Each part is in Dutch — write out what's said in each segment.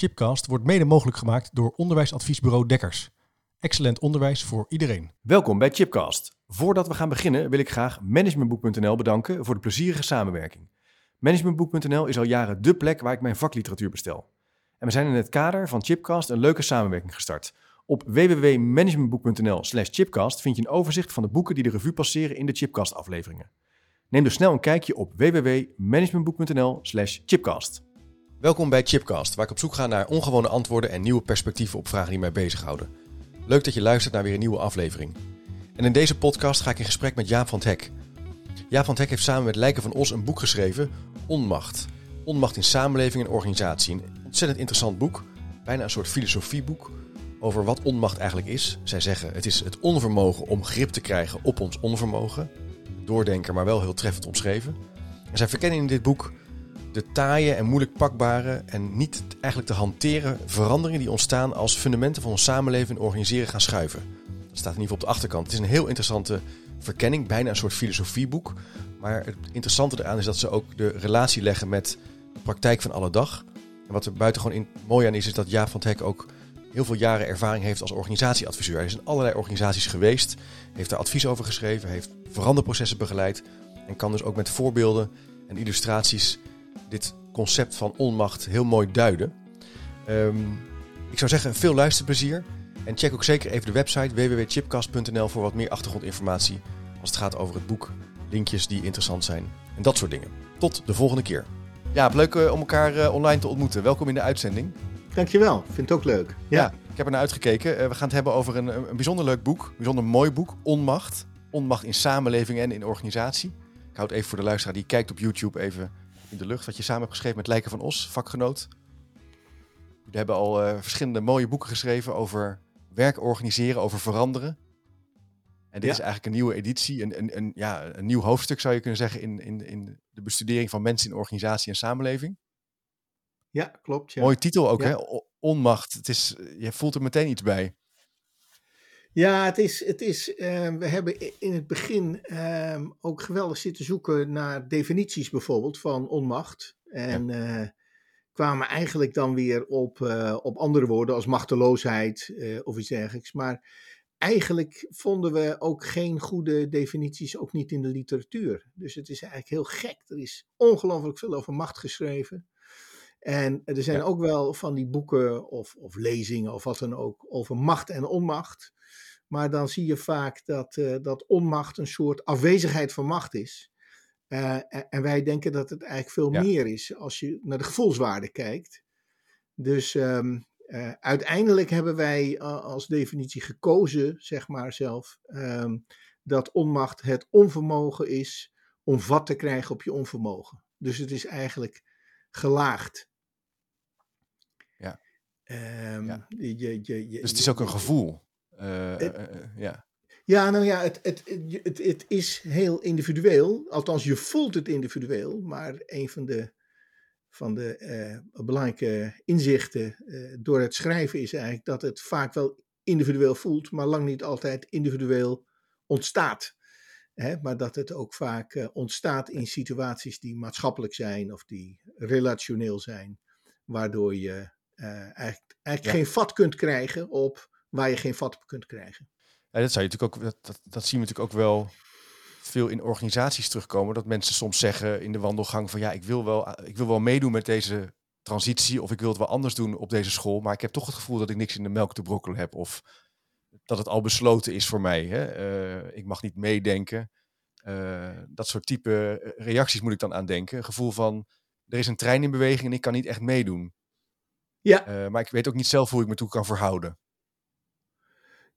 Chipcast wordt mede mogelijk gemaakt door onderwijsadviesbureau Dekkers. Excellent onderwijs voor iedereen. Welkom bij Chipcast. Voordat we gaan beginnen wil ik graag Managementboek.nl bedanken voor de plezierige samenwerking. Managementboek.nl is al jaren dé plek waar ik mijn vakliteratuur bestel. En we zijn in het kader van Chipcast een leuke samenwerking gestart. Op www.managementboek.nl slash chipcast vind je een overzicht van de boeken die de revue passeren in de Chipcast afleveringen. Neem dus snel een kijkje op www.managementboek.nl slash chipcast. Welkom bij Chipcast, waar ik op zoek ga naar ongewone antwoorden en nieuwe perspectieven op vragen die mij bezighouden. Leuk dat je luistert naar weer een nieuwe aflevering. En in deze podcast ga ik in gesprek met Jaap van het Hek. Jaap van het Hek heeft samen met Lijken van Os een boek geschreven, Onmacht. Onmacht in samenleving en organisatie. Een ontzettend interessant boek, bijna een soort filosofieboek over wat onmacht eigenlijk is. Zij zeggen het is het onvermogen om grip te krijgen op ons onvermogen. Doordenker, maar wel heel treffend omschreven. En zij verkennen in dit boek de taaie en moeilijk pakbare en niet eigenlijk te hanteren veranderingen die ontstaan als fundamenten van ons samenleven en organiseren gaan schuiven. Dat staat in ieder geval op de achterkant. Het is een heel interessante verkenning, bijna een soort filosofieboek. Maar het interessante eraan is dat ze ook de relatie leggen met de praktijk van alle dag. En wat er buitengewoon in, mooi aan is, is dat Jaap van het ook heel veel jaren ervaring heeft als organisatieadviseur. Hij is in allerlei organisaties geweest, heeft daar advies over geschreven, heeft veranderprocessen begeleid en kan dus ook met voorbeelden en illustraties dit concept van onmacht heel mooi duiden. Ehm, ik zou zeggen, veel luisterplezier. En check ook zeker even de website www.chipcast.nl voor wat meer achtergrondinformatie als het gaat over het boek, linkjes die interessant zijn en dat soort dingen. Tot de volgende keer. Ja, leuk eh, om elkaar eh, online te ontmoeten. Welkom in de uitzending. Dankjewel, vind het ook leuk. Ja, ik heb er naar uitgekeken. Eh, we gaan het hebben over een, een bijzonder leuk boek, een bijzonder mooi boek, Onmacht. Onmacht in samenleving en in organisatie. Ik houd even voor de luisteraar die kijkt op YouTube even in de lucht. Wat je samen hebt geschreven met Lijken van Os, vakgenoot. We hebben al uh, verschillende mooie boeken geschreven over werk organiseren, over veranderen. En dit Ja. is eigenlijk een nieuwe editie, een, een, een, ja, een nieuw hoofdstuk zou je kunnen zeggen in, in, in de bestudering van mensen in organisatie en samenleving. Ja, klopt. Ja, Mooie titel ook, Ja. hè? Onmacht. Het is, je voelt er meteen iets bij. Ja het is, het is eh, we hebben in het begin eh, ook geweldig zitten zoeken naar definities bijvoorbeeld van onmacht. En eh, kwamen eigenlijk dan weer op, eh, op andere woorden als machteloosheid eh, of iets dergelijks. Maar eigenlijk vonden we ook geen goede definities, ook niet in de literatuur. Dus het is eigenlijk heel gek. Er is ongelooflijk veel over macht geschreven. En er zijn Ja. ook wel van die boeken of, of lezingen of wat dan ook over macht en onmacht. Maar dan zie je vaak dat, eh, dat onmacht een soort afwezigheid van macht is. Eh, en, wij denken dat het eigenlijk veel Ja. meer is als je naar de gevoelswaarde kijkt. Dus ehm, eh, uiteindelijk hebben wij als definitie gekozen, zeg maar zelf, ehm, dat onmacht het onvermogen is om vat te krijgen op je onvermogen. Dus het is eigenlijk gelaagd. Ja. Ehm, Ja. Je, je, je- Dus het is ook een gevoel. Eh, eh, eh, ja. Ja, nou ja, het, het, het, het, is heel individueel. Althans, je voelt het individueel. Maar een van de, van de eh, belangrijke inzichten door het schrijven is eigenlijk dat het vaak wel individueel voelt, maar lang niet altijd individueel ontstaat. Hè, maar dat het ook vaak ontstaat in situaties die maatschappelijk zijn of die relationeel zijn, waardoor je eigenlijk, eigenlijk Ja. geen vat kunt krijgen op waar je geen vat op kunt krijgen. Ja, dat, zou je natuurlijk ook, dat, dat, dat zien we natuurlijk ook wel veel in organisaties terugkomen. Dat mensen soms zeggen in de wandelgang van ja, ik wil wel, ik wil wel meedoen met deze transitie. Of ik wil het wel anders doen op deze school. Maar ik heb toch het gevoel dat ik niks in de melk te brokkelen heb. Of dat het al besloten is voor mij. Hè? Eh, ik mag niet meedenken. Eh, dat soort type eh, reacties moet ik dan aan denken. Een gevoel van er is een trein in beweging en ik kan niet echt meedoen. Ja. Eh, maar ik weet ook niet zelf hoe ik me toe kan verhouden.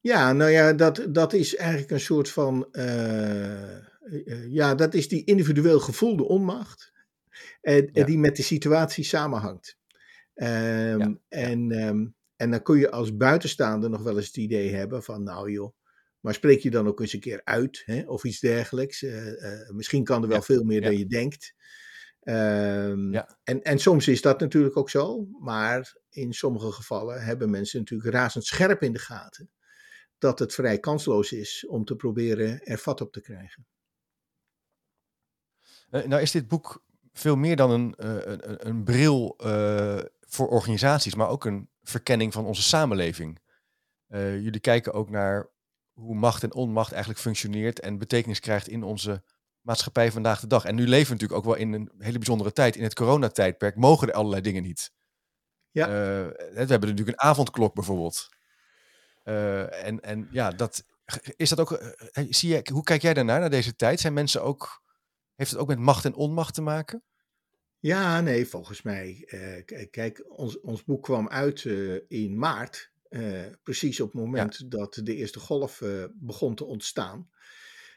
Ja, nou ja, dat, dat is eigenlijk een soort van. eh, eh, ja, dat is die individueel gevoelde onmacht. En, Ja. die met de situatie samenhangt. Ehm, Ja, En, ehm, en dan kun je als buitenstaander nog wel eens het idee hebben van, nou joh, maar spreek je dan ook eens een keer uit, hè, of iets dergelijks. Eh, eh, misschien kan er wel Ja, veel meer dan je denkt. Ehm, en, en soms is dat natuurlijk ook zo, maar in sommige gevallen hebben mensen natuurlijk razendscherp in de gaten dat het vrij kansloos is om te proberen er vat op te krijgen. Eh, nou is dit boek veel meer dan een, eh, een, een- bril eh, voor organisaties, maar ook een verkenning van onze samenleving. Uh, jullie kijken ook naar hoe macht en onmacht eigenlijk functioneert en betekenis krijgt in onze maatschappij vandaag de dag. En nu leven we natuurlijk ook wel in een hele bijzondere tijd. In het coronatijdperk mogen er allerlei dingen niet. Ja. Uh, we hebben natuurlijk een avondklok bijvoorbeeld. Uh, en, en ja, dat, is dat ook. Zie je, hoe kijk jij daarnaar, naar deze tijd? Zijn mensen ook. Heeft het ook met macht en onmacht te maken? Ja, nee, volgens mij. Uh, kijk, ons, ons boek kwam uit uh, in maart. Uh, precies op het moment ja. dat de eerste golf begon te ontstaan.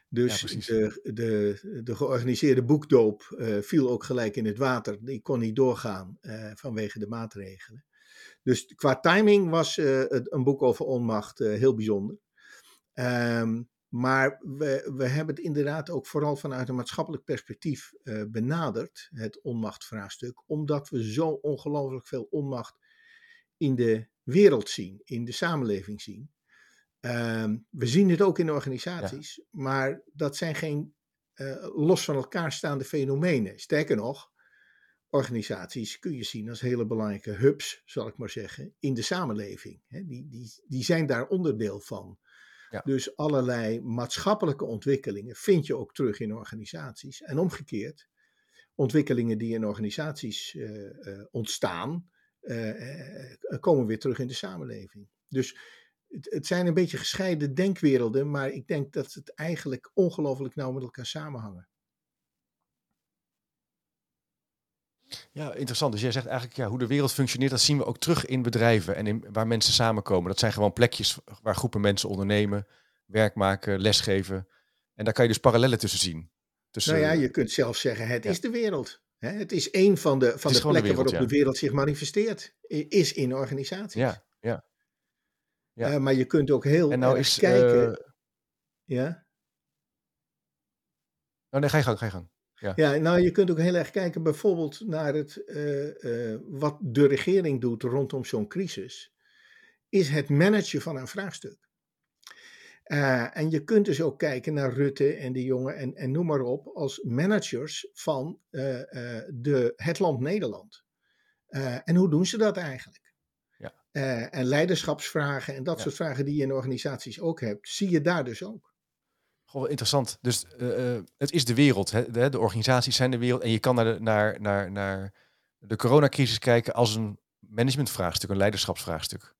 Dus ja, de, de, de georganiseerde boekdoop viel ook gelijk in het water. Die kon niet doorgaan vanwege de maatregelen. Dus qua timing was het, een boek over onmacht heel bijzonder. Um, maar we, we hebben het inderdaad ook vooral vanuit een maatschappelijk perspectief uh, benaderd, het onmachtvraagstuk, omdat we zo ongelooflijk veel onmacht in de wereld zien, in de samenleving zien. Um, we zien het ook in organisaties, ja. maar dat zijn geen uh, los van elkaar staande fenomenen. Sterker nog, organisaties kun je zien als hele belangrijke hubs, zal ik maar zeggen, in de samenleving. Die, die, die zijn daar onderdeel van. Ja. Dus allerlei maatschappelijke ontwikkelingen vind je ook terug in organisaties. En omgekeerd, ontwikkelingen die in organisaties uh, uh, ontstaan, uh, komen weer terug in de samenleving. Dus het, het, zijn een beetje gescheiden denkwerelden, maar ik denk dat het eigenlijk ongelooflijk nauw met elkaar samenhangen. Ja, interessant. Dus jij zegt eigenlijk ja, hoe de wereld functioneert, dat zien we ook terug in bedrijven en in, waar mensen samenkomen. Dat zijn gewoon plekjes waar groepen mensen ondernemen, werk maken, lesgeven. En daar kan je dus parallellen tussen zien. Tussen, nou ja, je kunt zelf zeggen, het ja. is de wereld. Het is een van de, van de plekken de wereld, waarop ja. de wereld zich manifesteert. Is in organisaties. Ja, ja. ja. Uh, maar je kunt ook heel en nou is, kijken. Uh... Ja? Oh nee, ga je gang, ga je gang. Ja. ja, nou je kunt ook heel erg kijken bijvoorbeeld naar het, uh, uh, wat de regering doet rondom zo'n crisis. Is het managen van een vraagstuk. Uh, en je kunt dus ook kijken naar Rutte en de jongen en, en noem maar op als managers van de, het land Nederland. en hoe doen ze dat eigenlijk? Ja. en leiderschapsvragen en dat ja. soort vragen die je in organisaties ook hebt, zie je daar dus ook. Goh, interessant. Dus uh, het is de wereld. Hè? De, de, organisaties zijn de wereld. En je kan naar de, naar, naar, naar de coronacrisis kijken als een managementvraagstuk, een leiderschapsvraagstuk.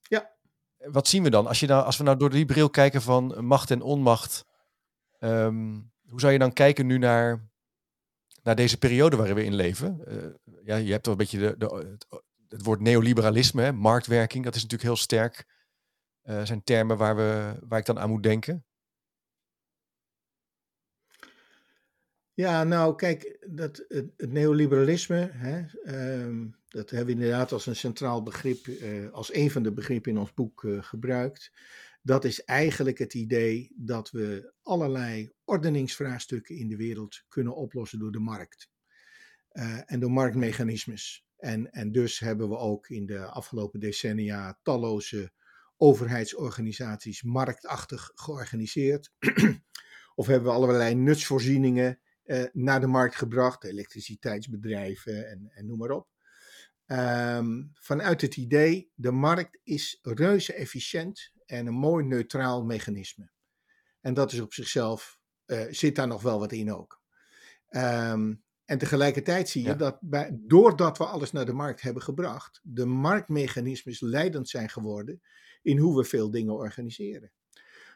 Ja. Wat zien we dan? Als, je nou, als we nou door die bril kijken van macht en onmacht. Um, hoe zou je dan kijken nu naar, naar deze periode waarin we in leven? Uh, ja, je hebt al een beetje de, de, het, woord neoliberalisme, hè? marktwerking. Dat is natuurlijk heel sterk. Uh, zijn termen waar, we, waar ik dan aan moet denken. Ja, nou kijk, dat, het, neoliberalisme, hè, um, dat hebben we inderdaad als een centraal begrip, uh, als een van de begrippen in ons boek uh, gebruikt. Dat is eigenlijk het idee dat we allerlei ordeningsvraagstukken in de wereld kunnen oplossen door de markt. Uh, en door marktmechanismes. En, en dus hebben we ook in de afgelopen decennia talloze overheidsorganisaties marktachtig georganiseerd. of hebben we allerlei nutsvoorzieningen uh, naar de markt gebracht, elektriciteitsbedrijven en, en noem maar op. Um, vanuit het idee, de markt is reuze efficiënt en een mooi neutraal mechanisme. En dat is op zichzelf, uh, zit daar nog wel wat in ook. Um, en tegelijkertijd zie je ja. dat bij, doordat we alles naar de markt hebben gebracht, de marktmechanismes leidend zijn geworden in hoe we veel dingen organiseren.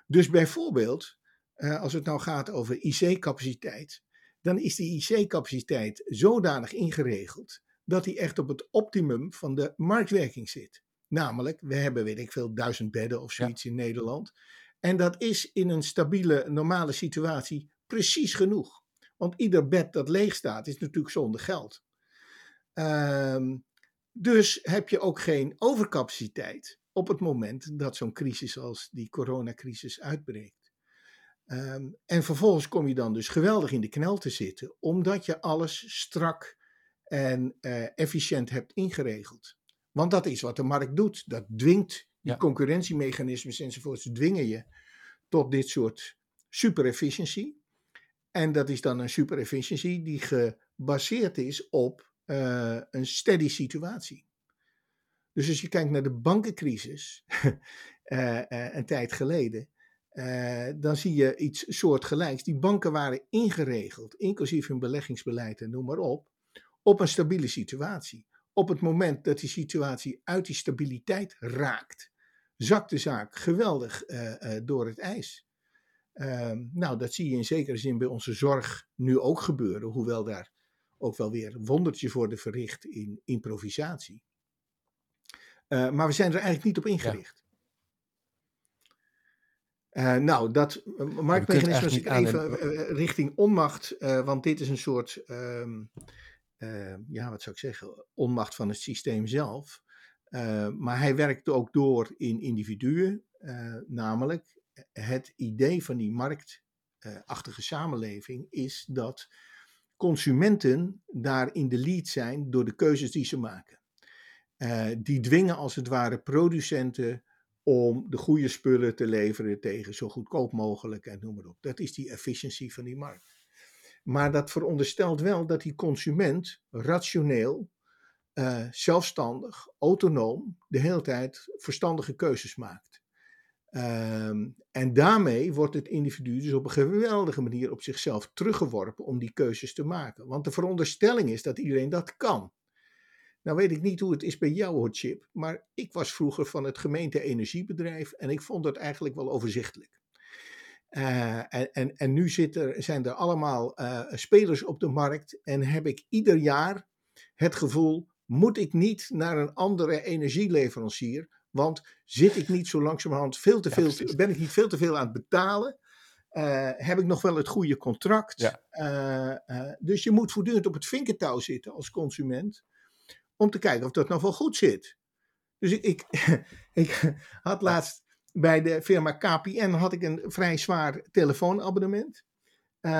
Dus bijvoorbeeld, uh, als het nou gaat over IC-capaciteit, dan is die IC-capaciteit zodanig ingeregeld dat die echt op het optimum van de marktwerking zit. Namelijk, we hebben, weet ik veel, duizend bedden of zoiets ja. in Nederland. En dat is in een stabiele, normale situatie precies genoeg. Want ieder bed dat leeg staat, is natuurlijk zonder geld. Um, dus heb je ook geen overcapaciteit op het moment dat zo'n crisis als die coronacrisis uitbreekt. Um, en vervolgens kom je dan dus geweldig in de knel te zitten, omdat je alles strak en uh, efficiënt hebt ingeregeld. Want dat is wat de markt doet. Dat dwingt die ja. concurrentiemechanismes enzovoorts, dwingen je tot dit soort super-efficiëntie. En dat is dan een super-efficiëntie die gebaseerd is op een steady situatie. Dus als je kijkt naar de bankencrisis een tijd geleden, dan zie je iets soortgelijks. Die banken waren ingeregeld, inclusief hun beleggingsbeleid en noem maar op, op een stabiele situatie. Op het moment dat die situatie uit die stabiliteit raakt, zakt de zaak geweldig uh, uh, door het ijs. Uh, nou, dat zie je in zekere zin bij onze zorg nu ook gebeuren, hoewel daar ook wel weer wondertjes worden verricht in improvisatie. Maar we zijn er eigenlijk niet op ingericht. Ja. Nou, dat marktmechanisme is even richting onmacht, want dit is een soort ehm, uh, ja, wat zou ik zeggen, onmacht van het systeem zelf. Maar hij werkt ook door in individuen, namelijk het idee van die marktachtige samenleving is dat consumenten daar in de lead zijn door de keuzes die ze maken. die dwingen als het ware producenten om de goede spullen te leveren tegen zo goedkoop mogelijk en noem maar op. Dat is die efficiency van die markt. Maar dat veronderstelt wel dat die consument rationeel, uh, zelfstandig, autonoom, de hele tijd verstandige keuzes maakt. Um, en daarmee wordt het individu dus op een geweldige manier op zichzelf teruggeworpen om die keuzes te maken. Want de veronderstelling is dat iedereen dat kan. Nou weet ik niet hoe het is bij jou, hoor, Chip, maar ik was vroeger van het gemeente energiebedrijf en ik vond dat eigenlijk wel overzichtelijk. Uh, en, en, en, nu zit er, zijn er allemaal uh, spelers op de markt en heb ik ieder jaar het gevoel, moet ik niet naar een andere energieleverancier, want zit ik niet zo langzamerhand veel te veel, ja, ben ik niet veel te veel aan het betalen? Uh, heb ik nog wel het goede contract? Ja. dus je moet voortdurend op het vinkentouw zitten als consument om te kijken of dat nog wel goed zit. Dus ik, ik, ik had laatst bij de firma KPN had ik een vrij zwaar telefoonabonnement. Uh,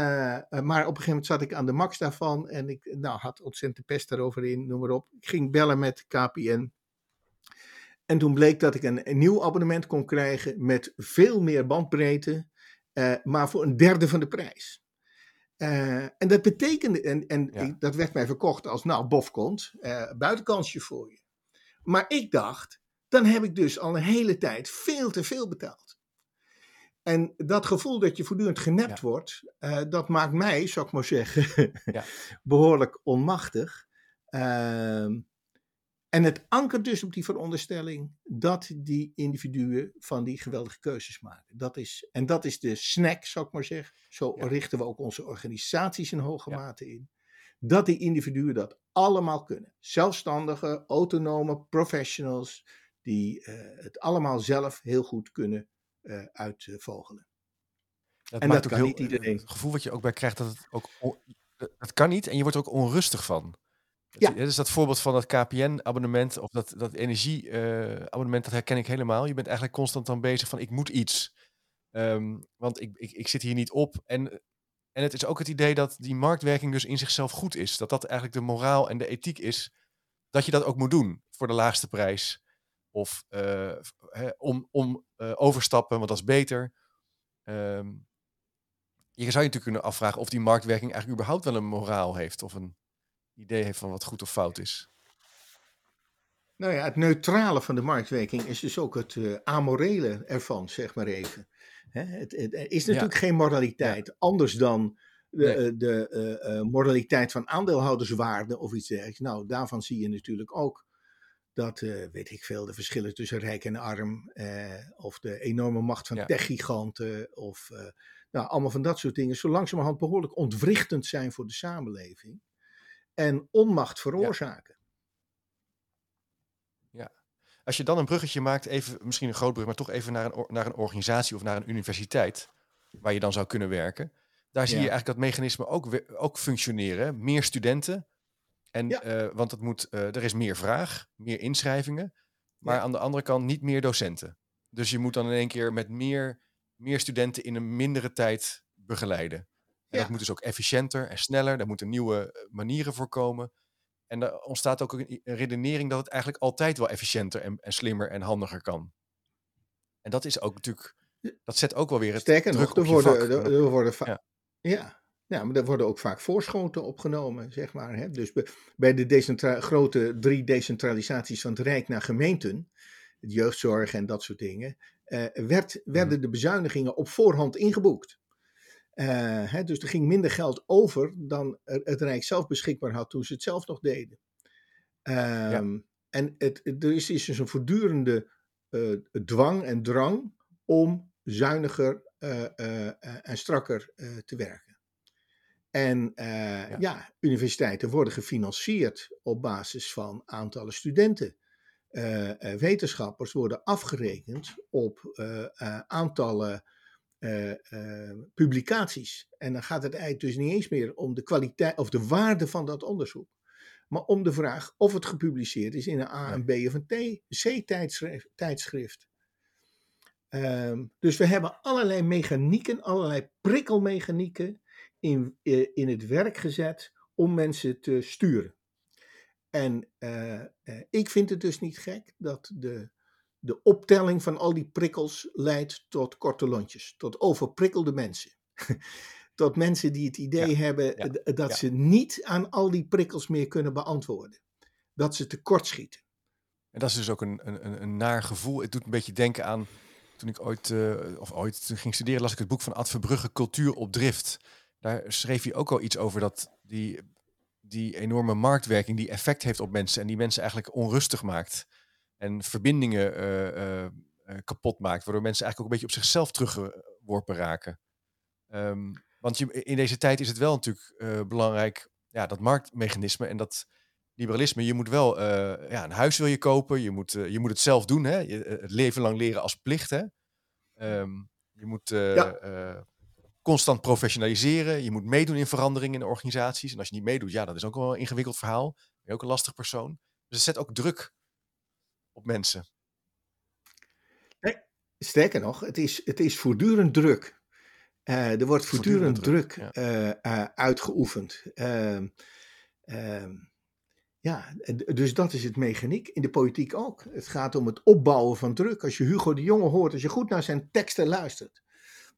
maar op een gegeven moment zat ik aan de max daarvan en ik nou, had ontzettend pest daarover in, noem maar op. Ik ging bellen met KPN. En toen bleek dat ik een, een nieuw abonnement kon krijgen met veel meer bandbreedte, uh, maar voor een derde van de prijs. Uh, en dat betekende, en, en ja. ik, dat werd mij verkocht als, nou, bof komt, buitenkansje voor je. Maar ik dacht, dan heb ik dus al een hele tijd veel te veel betaald. En dat gevoel dat je voortdurend genept ja. wordt, uh, dat maakt mij, zou ik maar zeggen, ja. behoorlijk onmachtig. Uh, en het ankert dus op die veronderstelling dat die individuen van die geweldige keuzes maken. Dat is, en dat is de snack, zou ik maar zeggen. Zo ja. richten we ook onze organisaties in hoge mate in. Dat die individuen dat allemaal kunnen. Zelfstandige, autonome professionals die uh, het allemaal zelf heel goed kunnen uh, uitvogelen. Dat en dat kan heel, niet iedereen. Het gevoel wat je ook bij krijgt dat het ook het kan niet en je wordt er ook onrustig van. Ja. Dus dat voorbeeld van dat KPN-abonnement of dat, dat energie-abonnement, dat herken ik helemaal. Je bent eigenlijk constant dan bezig van ik moet iets. Um, want ik, ik, ik zit hier niet op. En, en het is ook het idee dat die marktwerking dus in zichzelf goed is. Dat dat eigenlijk de moraal en de ethiek is. Dat je dat ook moet doen voor de laagste prijs. Of uh, om, om uh, overstappen, want dat is beter. Um, je zou je natuurlijk kunnen afvragen of die marktwerking eigenlijk überhaupt wel een moraal heeft. Of een idee heeft van wat goed of fout is. Nou ja, het neutrale van de marktwerking is dus ook het uh, amorele ervan, zeg maar even. Hè, het, het, er is natuurlijk ja. geen moraliteit, ja. anders dan de, nee. de uh, moraliteit van aandeelhouderswaarde of iets dergelijks. Nou, daarvan zie je natuurlijk ook dat, weet ik veel, de verschillen tussen rijk en arm, of de enorme macht van ja. techgiganten, of nou, allemaal van dat soort dingen, zo langzamerhand behoorlijk ontwrichtend zijn voor de samenleving en onmacht veroorzaken. Ja. ja. Als je dan een bruggetje maakt, even, misschien een groot brug, maar toch even naar een, naar een organisatie of naar een universiteit, waar je dan zou kunnen werken. Daar zie ja. je eigenlijk dat mechanisme ook, ook functioneren. Meer studenten, en, ja. uh, want het moet, uh, er is meer vraag, meer inschrijvingen. Maar aan de andere kant niet meer docenten. Dus je moet dan in één keer met meer, meer studenten in een mindere tijd begeleiden. En ja. dat moet dus ook efficiënter en sneller. Daar moeten nieuwe eh, manieren voor komen. En er ontstaat ook een, redenering dat het eigenlijk altijd wel efficiënter en, en, slimmer en handiger kan. En dat is ook natuurlijk, dat zet ook wel weer het Sterker nog, er worden, er, er worden ja. ja. nou, maar daar worden ook vaak voorschoten opgenomen, zeg maar. Hè? Dus bij de grote drie decentralisaties van het Rijk naar gemeenten, jeugdzorg en dat soort dingen, uh, werd, werden de bezuinigingen op voorhand ingeboekt. Uh, hè, dus er ging minder geld over dan het Rijk zelf beschikbaar had toen ze het zelf nog deden. Um, En het, er is, is dus een voortdurende uh, dwang en drang om zuiniger en strakker te werken. En ja. ja. universiteiten worden gefinancierd op basis van aantallen studenten. Wetenschappers worden afgerekend op uh, aantallen publicaties. En dan gaat het eigenlijk dus niet eens meer om de kwaliteit of de waarde van dat onderzoek. Maar om de vraag of het gepubliceerd is in een A, een B of een C-tijdschrift. Um, dus we hebben allerlei mechanieken, allerlei prikkelmechanieken in, in het werk gezet om mensen te sturen. En uh, ik vind het dus niet gek dat de, de optelling van al die prikkels leidt tot korte lontjes, tot overprikkelde mensen. tot mensen die het idee ja, hebben ja, dat ja. ze niet aan al die prikkels meer kunnen beantwoorden. Dat ze tekortschieten. En dat is dus ook een, een, een naar gevoel. Het doet een beetje denken aan toen ik ooit, uh, of ooit ging studeren, las ik het boek van Ad Verbrugge, Cultuur op Drift. Daar schreef hij ook al iets over dat die die enorme marktwerking die effect heeft op mensen en die mensen eigenlijk onrustig maakt en verbindingen uh, uh, kapot maakt, waardoor mensen eigenlijk ook een beetje op zichzelf teruggeworpen raken. Um, want je, in deze tijd is het wel natuurlijk belangrijk, ja, dat marktmechanisme en dat liberalisme. Je moet wel, ja, een huis wil je kopen, je moet, je moet het zelf doen, hè? Je, het leven lang leren als plicht, hè? Um, je moet ja constant professionaliseren. Je moet meedoen in veranderingen in de organisaties. En als je niet meedoet, ja, dat is ook wel een ingewikkeld verhaal. Ben je ook een lastig persoon. Dus het zet ook druk op mensen. Nee, sterker nog, het is, het is voortdurend druk. Uh, er wordt voortdurend, voortdurend druk, druk ja. uh, uh, uitgeoefend. Ehm, ehm, ja, dus dat is het mechaniek. In de politiek ook. Het gaat om het opbouwen van druk. Als je Hugo de Jonge hoort, als je goed naar zijn teksten luistert,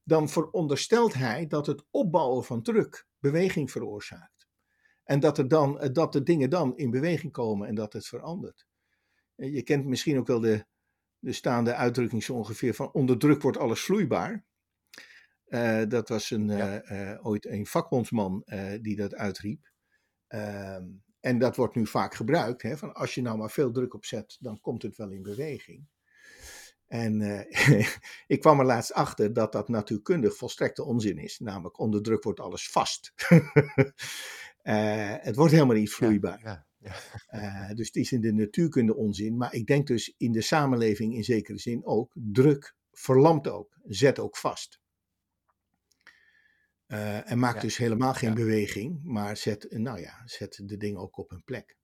dan veronderstelt hij dat het opbouwen van druk beweging veroorzaakt. En dat, er dan, eh, dat de dingen dan in beweging komen en dat het verandert. Je kent misschien ook wel de, de staande uitdrukking zo ongeveer van onder druk wordt alles vloeibaar. Uh, dat was een, ja. uh, ooit een vakbondsman die dat uitriep. Ehm, en dat wordt nu vaak gebruikt. Hè, van als je nou maar veel druk op zet, dan komt het wel in beweging. En ik kwam er laatst achter dat dat natuurkundig volstrekte onzin is. Namelijk, onder druk wordt alles vast. het wordt helemaal niet vloeibaar. Ja, ja, ja. Uh, dus het is in de natuurkunde onzin. Maar ik denk dus in de samenleving in zekere zin ook. Druk verlamt ook, zet ook vast. en maakt dus helemaal geen beweging, maar zet, nou ja, zet de dingen ook op hun plek.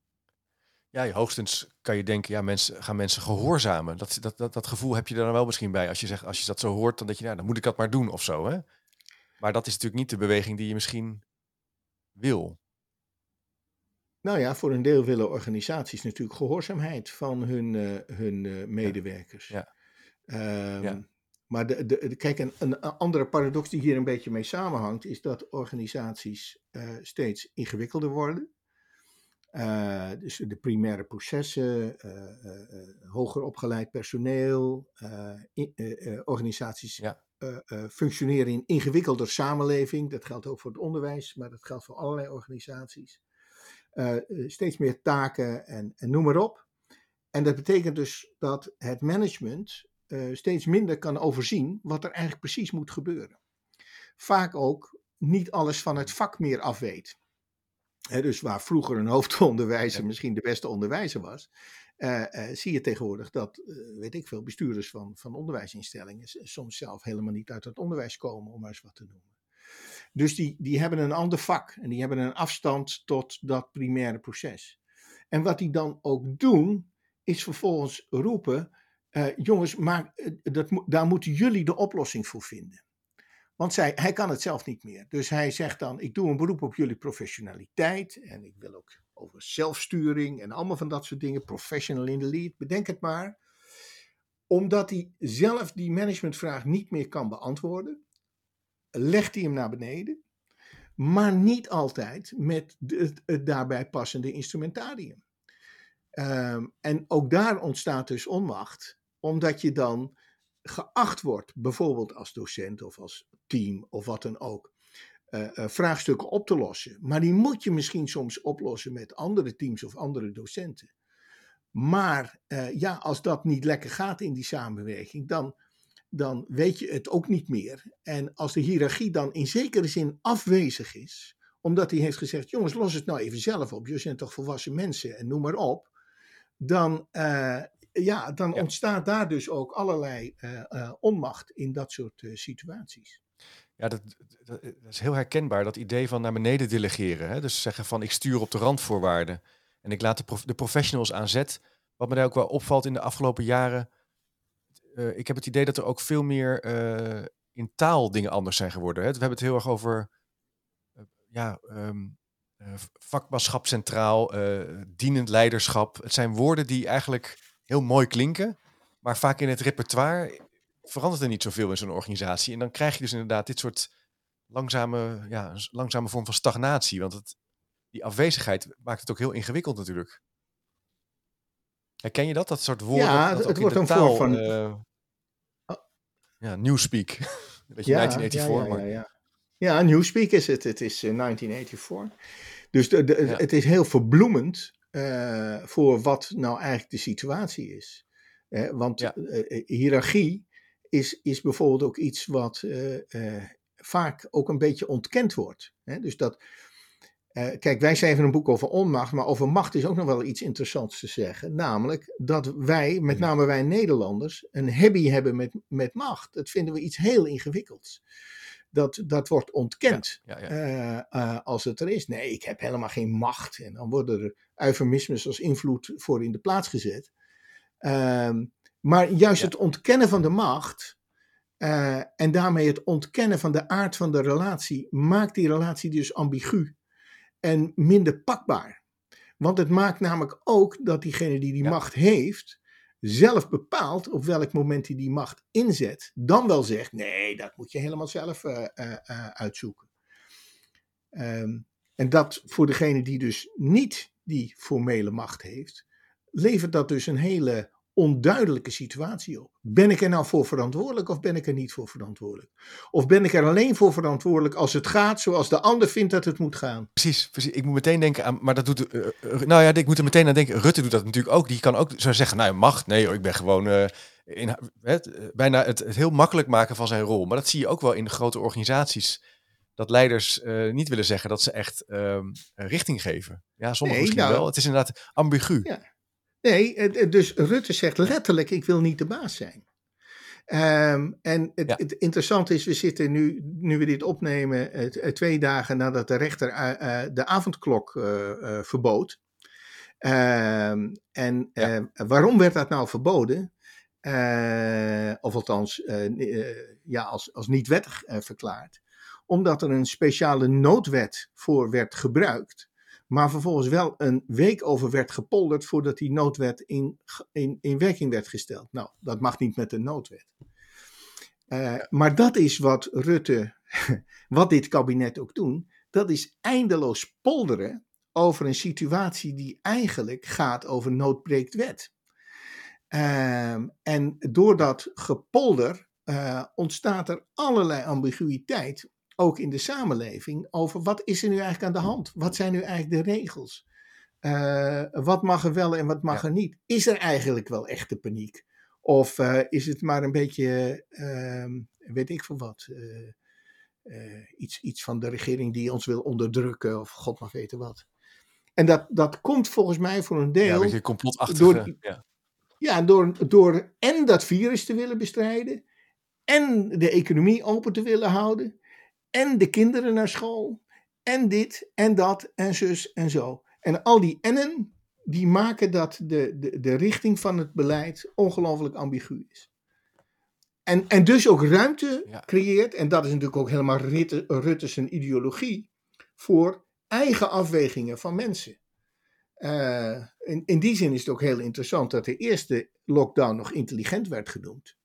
Ja, hoogstens kan je denken, ja, mensen, gaan mensen gehoorzamen. Dat, dat, dat, dat gevoel heb je er dan wel misschien bij. Als je, zegt, als je dat zo hoort, dan denk je, nou, dan moet ik dat maar doen of zo. Hè? Maar dat is natuurlijk niet de beweging die je misschien wil. Nou ja, voor een deel willen organisaties natuurlijk gehoorzaamheid van hun, uh, hun uh, medewerkers. Ja. ja. Um, ja. Maar de, de, kijk, een, een, andere paradox die hier een beetje mee samenhangt, is dat organisaties uh, steeds ingewikkelder worden. Dus de primaire processen, hoger opgeleid personeel, in, organisaties ja. functioneren in ingewikkelder samenleving. Dat geldt ook voor het onderwijs, maar dat geldt voor allerlei organisaties. Steeds meer taken en, en, noem maar op. En dat betekent dus dat het management steeds minder kan overzien wat er eigenlijk precies moet gebeuren. Vaak ook niet alles van het vak meer afweet dus waar vroeger een hoofdonderwijzer misschien de beste onderwijzer was, uh, uh, zie je tegenwoordig dat, uh, weet ik veel, bestuurders van, van onderwijsinstellingen soms zelf helemaal niet uit het onderwijs komen, om maar eens wat te noemen. Dus die, die hebben een ander vak en die hebben een afstand tot dat primaire proces. En wat die dan ook doen, is vervolgens roepen: jongens, maar dat, daar moeten jullie de oplossing voor vinden. Want zij, hij kan het zelf niet meer. Dus hij zegt dan: Ik doe een beroep op jullie professionaliteit. En ik wil ook over zelfsturing en allemaal van dat soort dingen. Professional in the lead, bedenk het maar. Omdat hij zelf die managementvraag niet meer kan beantwoorden, legt hij hem naar beneden. maar niet altijd met het, daarbij passende instrumentarium. Ehm, en ook daar ontstaat dus onmacht, omdat je dan geacht wordt, bijvoorbeeld als docent of als team of wat dan ook, uh, uh, vraagstukken op te lossen. Maar die moet je misschien soms oplossen met andere teams of andere docenten. Maar uh, ja, als dat niet lekker gaat in die samenwerking, dan, dan weet je het ook niet meer. En als de hiërarchie dan in zekere zin afwezig is, omdat hij heeft gezegd: jongens, los het nou even zelf op, jullie zijn toch volwassen mensen en noem maar op. Dan, ja, dan ja. ontstaat daar dus ook allerlei onmacht in dat soort situaties. Ja, dat, dat, dat, is heel herkenbaar, dat idee van naar beneden delegeren. Hè? Dus zeggen van ik stuur op de randvoorwaarden en ik laat de, prof, de professionals aan zet. Wat me daar ook wel opvalt in de afgelopen jaren, uh, ik heb het idee dat er ook veel meer uh, in taal dingen anders zijn geworden. Hè? We hebben het heel erg over uh, ja, um, vakmanschap centraal, dienend leiderschap. Het zijn woorden die eigenlijk heel mooi klinken, maar vaak in het repertoire verandert er niet zoveel in zo'n organisatie. En dan krijg je dus inderdaad dit soort langzame, ja, langzame vorm van stagnatie. Want het, die afwezigheid maakt het ook heel ingewikkeld natuurlijk. Herken je dat? Dat soort woorden? Ja, dat het wordt een vorm van... Uh, ja, newspeak. Weet je, ja, 1984. Ja, ja, maar... ja, ja. ja, newspeak is het. Het is uh, 1984. Dus de, de, ja. het is heel verbloemend uh, voor wat nou eigenlijk de situatie is. Eh, want ja. hiërarchie is, is bijvoorbeeld ook iets wat vaak ook een beetje ontkend wordt. Hè? Dus dat, uh, kijk, wij schrijven een boek over onmacht, maar over macht is ook nog wel iets interessants te zeggen. Namelijk dat wij, met name wij Nederlanders, een hobby hebben met, met macht. Dat vinden we iets heel ingewikkelds. Dat, dat wordt ontkend ja, ja, ja. Uh, als het er is. Nee, ik heb helemaal geen macht. En dan worden er eufemismes als invloed voor in de plaats gezet. Ehm, maar juist het ontkennen van de macht uh, en daarmee het ontkennen van de aard van de relatie maakt die relatie dus ambigu en minder pakbaar. Want het maakt namelijk ook dat diegene die die ja. macht heeft, zelf bepaalt op welk moment hij die macht inzet. Dan wel zegt, nee, dat moet je helemaal zelf uh, uh, uitzoeken. Um, en dat voor degene die dus niet die formele macht heeft, levert dat dus een hele onduidelijke situatie op. Ben ik er nou voor verantwoordelijk of ben ik er niet voor verantwoordelijk? Of ben ik er alleen voor verantwoordelijk als het gaat zoals de ander vindt dat het moet gaan? Precies, precies. Ik moet meteen denken aan, maar dat doet, uh, uh, nou ja, ik moet er meteen aan denken. Rutte doet dat natuurlijk ook. Die kan ook zo zeggen, nou mag, nee hoor, ik ben gewoon uh, in, het, bijna het, het, heel makkelijk maken van zijn rol. Maar dat zie je ook wel in grote organisaties. Dat leiders niet willen zeggen dat ze echt ehm, richting geven. Ja, sommigen nee, misschien nou, wel. Het is inderdaad ambigu. Ja. Nee, dus Rutte zegt letterlijk: ik wil niet de baas zijn. Um, en het, ja. het, interessante is, we zitten nu, nu we dit opnemen, het, twee dagen nadat de rechter uh, de avondklok uh, verbood. Um, en ja. waarom werd dat nou verboden? of althans, ja, als, als niet wettig verklaard. Omdat er een speciale noodwet voor werd gebruikt maar vervolgens wel een week over werd gepolderd voordat die noodwet in, in, in werking werd gesteld. Nou, dat mag niet met de noodwet. Uh, maar dat is wat Rutte, wat dit kabinet ook doen, dat is eindeloos polderen over een situatie die eigenlijk gaat over noodbreekt wet. Uh, en door dat gepolder uh, ontstaat er allerlei ambiguïteit ook in de samenleving, over wat is er nu eigenlijk aan de hand? Wat zijn nu eigenlijk de regels? Uh, wat mag er wel en wat mag ja. er niet? Is er eigenlijk wel echte paniek? Of uh, is het maar een beetje, uh, weet ik veel wat, uh, iets, iets van de regering die ons wil onderdrukken of god mag weten wat. En dat, dat komt volgens mij voor een deel... Ja, een beetje complotachtige... Door, ja. ja, door, door en dat virus te willen bestrijden en de economie open te willen houden en de kinderen naar school, en dit en dat en zus en zo. En al die ennen, die maken dat de, de, de richting van het beleid ongelooflijk ambigu is. En, en dus ook ruimte ja. creëert, en dat is natuurlijk ook helemaal Rutte, Rutte's ideologie, voor eigen afwegingen van mensen. Uh, in, in die zin is het ook heel interessant dat de eerste lockdown nog intelligent werd genoemd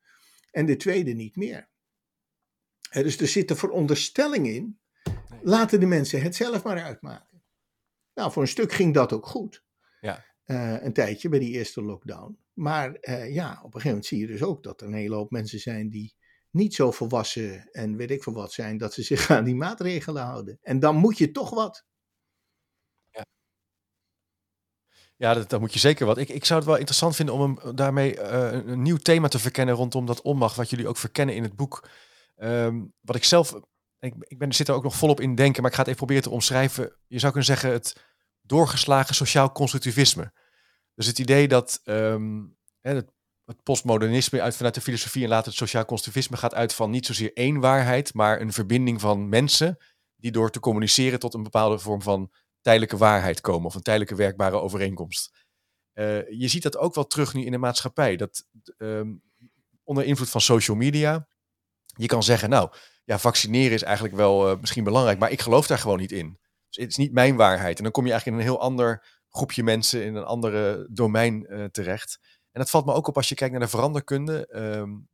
en de tweede niet meer. He, dus er zit een veronderstelling in laten de mensen het zelf maar uitmaken. Nou, voor een stuk ging dat ook goed. Ja. Uh, een tijdje bij die eerste lockdown. Maar uh, ja, op een gegeven moment zie je dus ook dat er een hele hoop mensen zijn die niet zo volwassen en weet ik veel wat zijn, dat ze zich aan die maatregelen houden. En dan moet je toch wat. Ja, ja dat, dan moet je zeker wat. Ik, ik zou het wel interessant vinden om hem daarmee uh, een nieuw thema te verkennen rondom dat onmacht, wat jullie ook verkennen in het boek. Um, wat ik zelf, ik, ik ben, zit er ook nog volop in denken, maar ik ga het even proberen te omschrijven. Je zou kunnen zeggen het doorgeslagen sociaal constructivisme. Dus het idee dat um, het het postmodernisme uit vanuit de filosofie en later het sociaal constructivisme gaat uit van niet zozeer één waarheid, maar een verbinding van mensen die door te communiceren tot een bepaalde vorm van tijdelijke waarheid komen of een tijdelijke werkbare overeenkomst. Uh, je ziet dat ook wel terug nu in de maatschappij. Dat um, onder invloed van social media, je kan zeggen, nou ja, vaccineren is eigenlijk wel uh, misschien belangrijk, maar ik geloof daar gewoon niet in. Dus het is niet mijn waarheid. En dan kom je eigenlijk in een heel ander groepje mensen in een andere domein uh, terecht. En dat valt me ook op als je kijkt naar de veranderkunde. Um,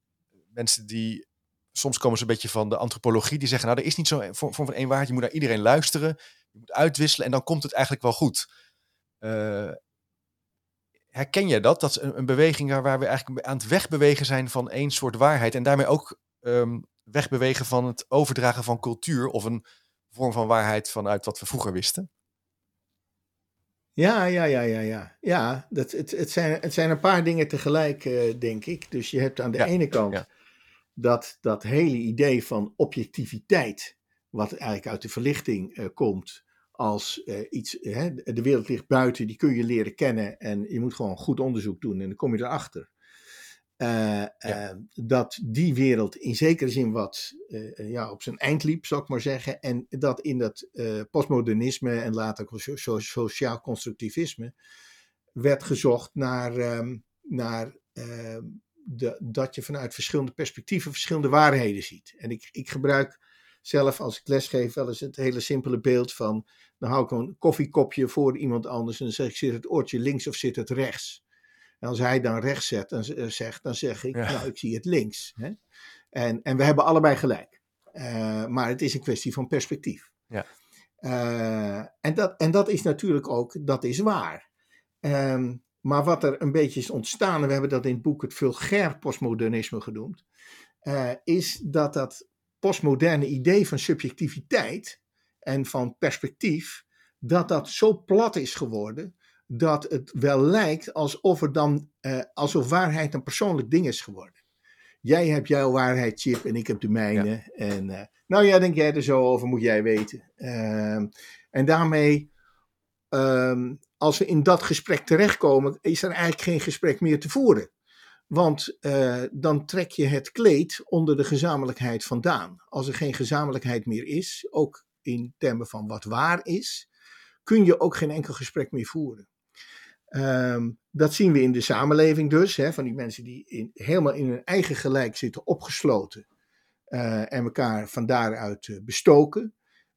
mensen die, soms komen ze een beetje van de antropologie, die zeggen, nou, er is niet zo'n vorm van één waarheid. Je moet naar iedereen luisteren, je moet uitwisselen en dan komt het eigenlijk wel goed. Uh, herken je dat? Dat is een, een beweging waar, waar, we eigenlijk aan het wegbewegen zijn van één soort waarheid en daarmee ook um, wegbewegen van het overdragen van cultuur of een vorm van waarheid vanuit wat we vroeger wisten? Ja, ja, ja, ja, ja. Ja, dat, het, het, zijn, het zijn een paar dingen tegelijk, uh, denk ik. Dus je hebt aan de ja, ene kant ja. dat, dat hele idee van objectiviteit, wat eigenlijk uit de verlichting uh, komt, als uh, iets, hè, de wereld ligt buiten, die kun je leren kennen en je moet gewoon goed onderzoek doen en dan kom je erachter. Uh, ja. uh, dat die wereld in zekere zin wat uh, ja, op zijn eind liep, zou ik maar zeggen. En dat in dat postmodernisme en later so sociaal constructivisme werd gezocht naar, um, naar ehm, de, dat je vanuit verschillende perspectieven verschillende waarheden ziet. En ik, ik gebruik zelf als ik lesgeef wel eens het hele simpele beeld van, dan hou ik een koffiekopje voor iemand anders en dan zeg ik, zit het oortje links of zit het rechts? En als hij dan rechts zet, dan, zegt, dan zeg ik, ja. nou, ik zie het links. Hè? En, en we hebben allebei gelijk. Uh, maar het is een kwestie van perspectief. Ja. Uh, en, dat, en dat is natuurlijk ook, dat is waar. Um, maar wat er een beetje is ontstaan, en we hebben dat in het boek het vulgair postmodernisme genoemd, uh, is dat dat postmoderne idee van subjectiviteit en van perspectief, dat dat zo plat is geworden, dat het wel lijkt alsof, er dan, uh, alsof waarheid een persoonlijk ding is geworden. Jij hebt jouw waarheid, Chip, en ik heb de mijne. Ja. En uh, nou ja, denk jij er zo over, moet jij weten. Uh, en daarmee, um, als we in dat gesprek terechtkomen, is er eigenlijk geen gesprek meer te voeren. Want uh, dan trek je het kleed onder de gezamenlijkheid vandaan. Als er geen gezamenlijkheid meer is, ook in termen van wat waar is, kun je ook geen enkel gesprek meer voeren. Um, dat zien we in de samenleving dus, hè, van die mensen die helemaal in hun eigen gelijk zitten opgesloten uh, en elkaar van daaruit uh, bestoken.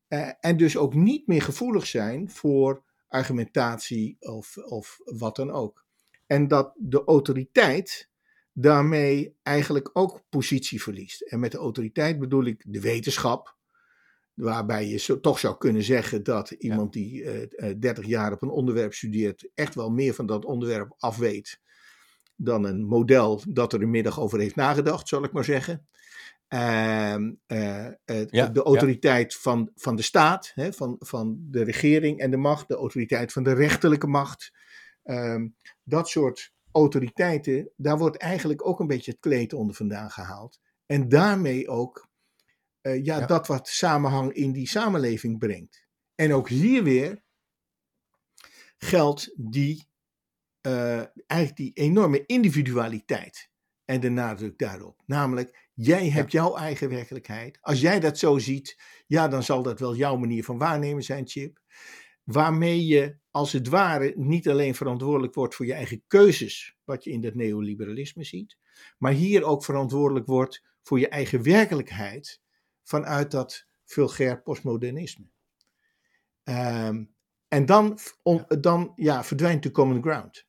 Uh, en dus ook niet meer gevoelig zijn voor argumentatie of, of wat dan ook. En dat de autoriteit daarmee eigenlijk ook positie verliest. En met de autoriteit bedoel ik de wetenschap, Waarbij je zo, toch zou kunnen zeggen dat iemand ja. die uh, 30 jaar op een onderwerp studeert, echt wel meer van dat onderwerp afweet dan een model dat er een middag over heeft nagedacht, zal ik maar zeggen. Uh, uh, ja, de autoriteit ja. van, van de staat, hè, van, van de regering en de macht, de autoriteit van de rechterlijke macht. Ehm, dat soort autoriteiten, daar wordt eigenlijk ook een beetje het kleed onder vandaan gehaald. En daarmee ook uh, ja, ja, dat wat samenhang in die samenleving brengt. En ook hier weer geldt die, uh, eigenlijk die enorme individualiteit en de nadruk daarop. Namelijk, jij hebt ja. jouw eigen werkelijkheid. Als jij dat zo ziet, ja, dan zal dat wel jouw manier van waarnemen zijn, Chip. Waarmee je als het ware niet alleen verantwoordelijk wordt voor je eigen keuzes, wat je in dat neoliberalisme ziet, maar hier ook verantwoordelijk wordt voor je eigen werkelijkheid vanuit dat vulgair postmodernisme. Um, en dan, on, dan ja, verdwijnt de common ground.